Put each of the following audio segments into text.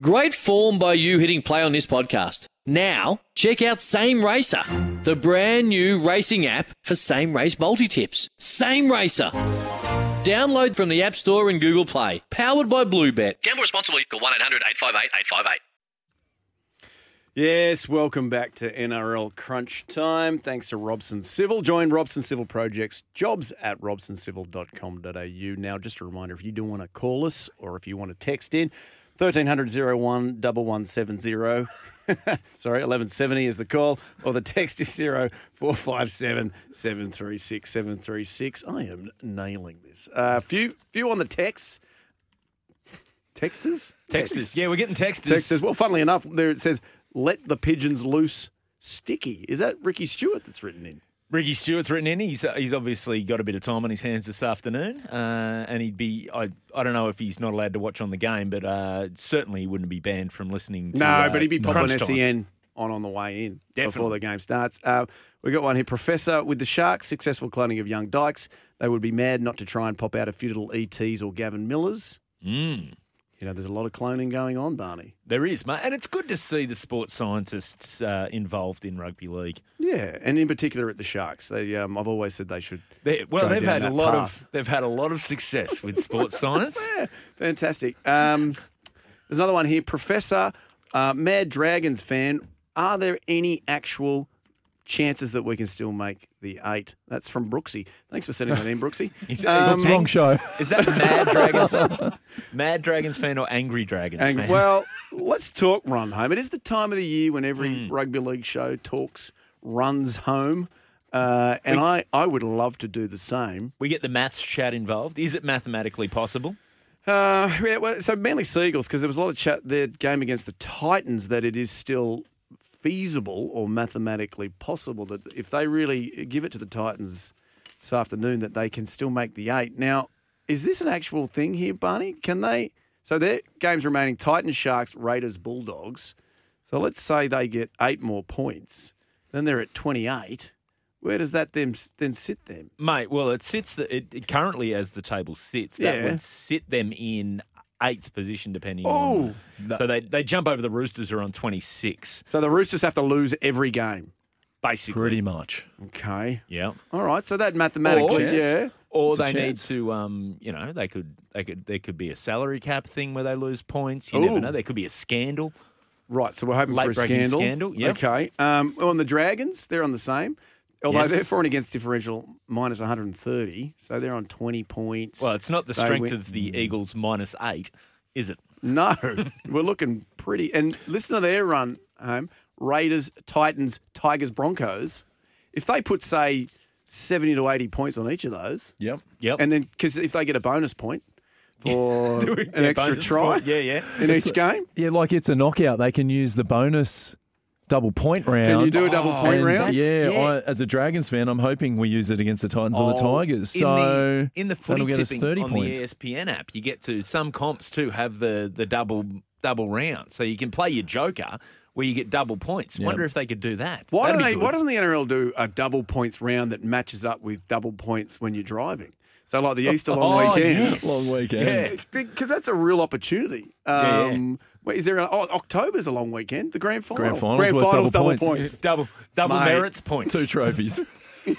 Great form by you hitting play on this podcast. Now, check out Same Racer, the brand new racing app for same race multi tips. Same Racer. Download from the App Store and Google Play. Powered by Bluebet. Gamble responsibly. Call 1 800 858 858. Yes, welcome back to NRL Crunch Time. Thanks to Robson Civil. Join Robson Civil Projects, jobs at robsoncivil.com.au. Now, just a reminder if you do want to call us or if you want to text in, 1300 01 1170. Sorry, 1170 is the call, or the text is 0457 736 736. I am nailing this. A uh, few, few on the texts. Texters? Texters. Yeah, we're getting texters. Texters. Well, funnily enough, there it says, let the pigeons loose sticky. Is that Ricky Stewart that's written in? Ricky Stewart's written in. He's he's obviously got a bit of time on his hands this afternoon, uh, and he'd be. I I don't know if he's not allowed to watch on the game, but uh, certainly he wouldn't be banned from listening. to No, uh, but he'd be popping Crunch Time. SEN on on the way in before Definitely. the game starts. Uh, we got one here. Professor with the Sharks, successful cloning of young dykes. They would be mad not to try and pop out a few little ETs or Gavin Millers. Mm. You know, there's a lot of cloning going on, Barney. There is, mate, and it's good to see the sports scientists uh, involved in rugby league. Yeah, and in particular at the Sharks. They, um, I've always said they should. They, well, they've had a lot path. of they've had a lot of success with sports science. Yeah, fantastic. Um, there's another one here. Professor, uh, Mad Dragons fan, are there any actual chances that we can still make the eight? That's from Brooksy. Thanks for sending that in, Brooksy. He's- Um, Wrong show. Is that Mad Dragons, Mad Dragons fan or Angry Dragons And, fan? well, let's talk run home. It is the time of the year when every Hmm. rugby league show talks runs home. Uh, and I, I would love to do the same. we get the maths chat involved. Is it mathematically possible? Uh, yeah, well, so Manly Seagulls, because there was a lot of chat their game against the Titans that it is still feasible or mathematically possible that if they really give it to the Titans this afternoon, that they can still make the eight. Now, is this an actual thing here, Barney? Can they? So their games remaining: Titans, Sharks, Raiders, Bulldogs. So let's say they get eight more points, then they're at twenty-eight. Where does that then then sit them? Mate, well, it sits the, it, it currently as the table sits. That Yeah. would sit them in eighth position, depending Oh. on. So they, they jump over the Roosters are on 26, So the Roosters have to lose every game. basically. Pretty much. Okay. Yeah. All right, so that mathematically, Or- yeah. Or It's a they need to, um, you know, they could, they could, there could be a salary cap thing where they lose points. You never know. There could be a scandal. Right, so we're hoping for a Late-breaking scandal. scandal, yep. Okay. Um, on the Dragons, they're on the same. Although Yes. they're for and against differential minus 130, so they're on 20 points. Well, it's not the They strength win- of the hmm. Eagles minus eight, is it? No, we're looking pretty. And listen to their run home Raiders, Titans, Tigers, Broncos. If they put, say, 70 to 80 points on each of those, Yep. Yep. and then because if they get a bonus point for an extra try point? Yeah, yeah. in each game, Yeah, like it's a knockout. They can use the bonus double point round. can you do a double oh, point And, round? Yeah, yeah. I, as a Dragons fan, I'm hoping we use it against the Titans or the Oh, Tigers. in So the in the footy that'll get us tipping 30 on points. the ESPN app, you get to some comps too have the the double double round, so you can play your Joker where you get double points. Yeah. Wonder if they could do that. Why That'd don't they? Why doesn't the NRL do a double points round that matches up with double points when you're driving? So like the Easter long Oh, weekend. yes. Long weekends. Yeah. Because that's a real opportunity. Yeah, yeah. Um, Wait, is there? A, oh, October's a long weekend. The grand final. Grand finals Grand worth finals, double double points. points. double double Mate. merits points? Two trophies.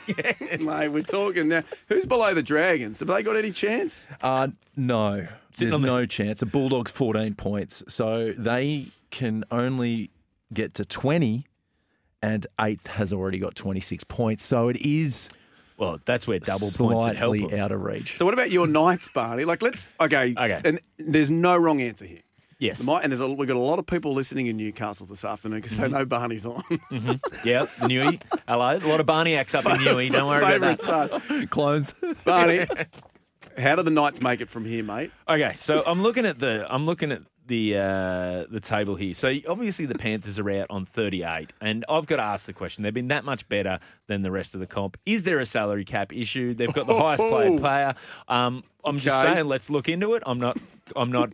Yeah. Mate, we're talking now. Who's below the Dragons? Have they got any chance? Uh, no, there's on the- no chance. The Bulldogs 14 points, so they can only get to 20, and eighth has already got 26 points. So it is Well, that's where double points would help. slightly out of reach. So what about your Knights, Barney? Like, let's okay. Okay. And there's no wrong answer here. Yes. Mi- And there's a, we've got a lot of people listening in Newcastle this afternoon because Mm-hmm. they know Barney's on. Yeah, the Newey. Hello, a lot of Barniacs up in Newey. Don't worry about Favourite that. son. Clones. Barney, how do the Knights make it from here, mate? Okay, so I'm looking at the I'm looking at the uh, the table here. So obviously the Panthers are out on 38, and I've got to ask the question: They've been that much better than the rest of the comp. Is there a salary cap issue? They've got the highest paid player. Um, I'm just Okay. saying, let's look into it. I'm not. I'm not.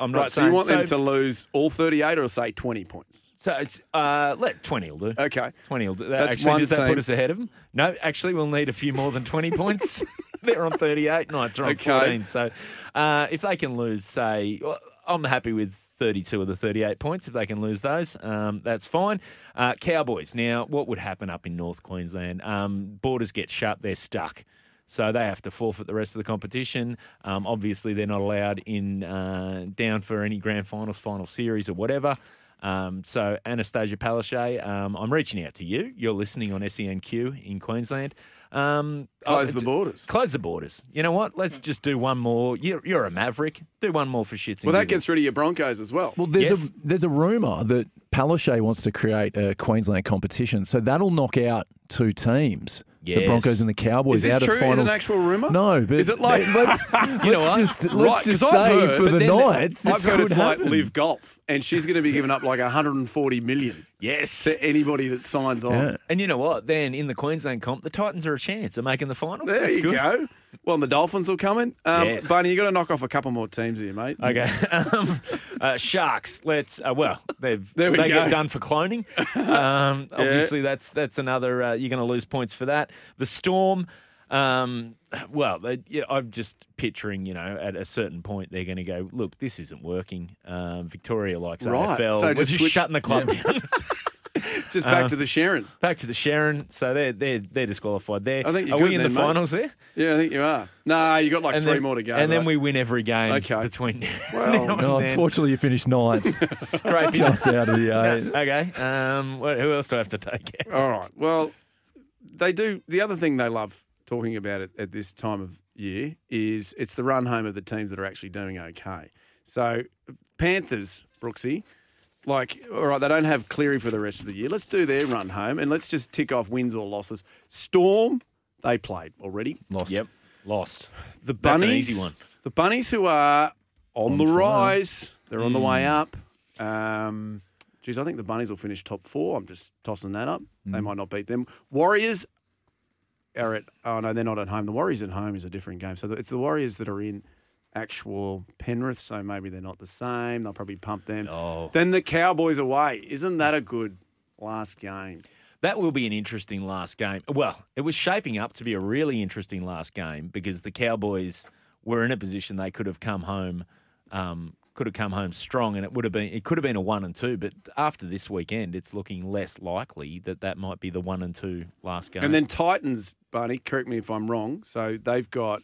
I'm not Right, so saying you want them to lose all 38 or say 20 points? So it's uh, let 20 will do. Okay. 20 will do. That's actually, does that put us ahead of them? No, actually, we'll need a few more than 20 points. They're on 38. Knights are on Okay. 14. So uh, if they can lose, say, well, I'm happy with 32 of the 38 points. If they can lose those, um, that's fine. Uh, Cowboys. Now, what would happen up in North Queensland? Um, borders get shut. They're stuck. So they have to forfeit the rest of the competition. Um, obviously, they're not allowed in uh, down for any grand finals, final series, or whatever. Um, so Annastacia Palaszczuk, um, I'm reaching out to you. You're listening on SENQ in Queensland. Um, Close oh, the borders. Close the borders. You know what? Let's just do one more. You're, you're a maverick. Do one more for shits. And Well, that giggles. gets rid of your Broncos as well. Well, there's Yes. a there's a rumor that Palaszczuk wants to create a Queensland competition, so that'll knock out two teams, the Broncos and the Cowboys, Is this out true? of Is it an actual rumour? No, but Is it like- let's, You know let's what? just let's Right, just 'cause I've say heard- for the then- Knights, this I've heard could it's like happen. LIV Golf, and she's going to be giving up like 140 million Yes. to anybody that signs on. Yeah. And you know what? Then in the Queensland comp, the Titans are a chance of making the finals. There That's you good. go. Well, and the Dolphins will come in. Um, Yes. Barney, you got to knock off a couple more teams here, mate. Okay. Um, uh, sharks. Let's. Uh, well, they've There we they go. get done for cloning. Um, Obviously, that's that's another. Uh, you're going to lose points for that. The storm. Um, well, they, yeah, I'm just picturing. You know, at a certain point, they're going to go. Look, this isn't working. Um, Victoria likes Right. AFL. So We're just just switch- shutting the club down. Just back Uh, to the Sharon. Back to the Sharon. So they're they're they're disqualified there. I think you're are we good in then, the mate. finals there? Yeah, I think you are. Nah, you got like and three then, more to go. And then we win every game Okay. between Well, now and No, then. unfortunately, you finished ninth, Scrape it. just out of the eight. okay. Um, what, who else do I have to take out? All right. Well, they do. The other thing they love talking about it at this time of year is it's the run home of the teams that are actually doing okay. So Panthers, Brooksy, like, all right, they don't have Cleary for the rest of the year. Let's do their run home and let's just tick off wins or losses. Storm, they played already. Lost. Yep. Lost. The Bunnies. That's bunnies, an easy one. The bunnies who are on, On the fire. rise, they're on the way Mm. up. Um, geez, I think the bunnies will finish top four. I'm just tossing that up. Mm. They might not beat them. Warriors are at. Oh no, they're not at home. The Warriors at home is a different game. So it's the Warriors that are in actual Penrith. So maybe they're not the same. They'll probably pump them. Oh. Then the Cowboys away. Isn't that a good last game? That will be an interesting last game. Well, it was shaping up to be a really interesting last game because the Cowboys were in a position they could have come home, um, could have come home strong, and it would have been it could have been a one and two. But after this weekend, it's looking less likely that that might be the one and two last game. And then Titans, Barney, correct me if I'm wrong. So they've got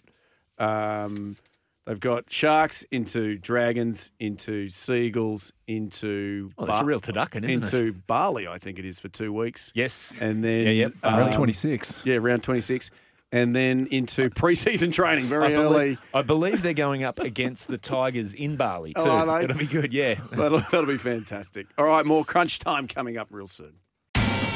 um, they've got sharks into dragons, into seagulls, into oh, that's a real turducken, isn't into it? Bali, I think it is for two weeks. Yes. And then Yeah, yep. um, Round 26. Yeah, round 26. And then into preseason training I very early. I believe they're going up against the Tigers in Bali too. Oh, are they? It'll be good, yeah. That'll, that'll be fantastic. All right, more crunch time coming up real soon.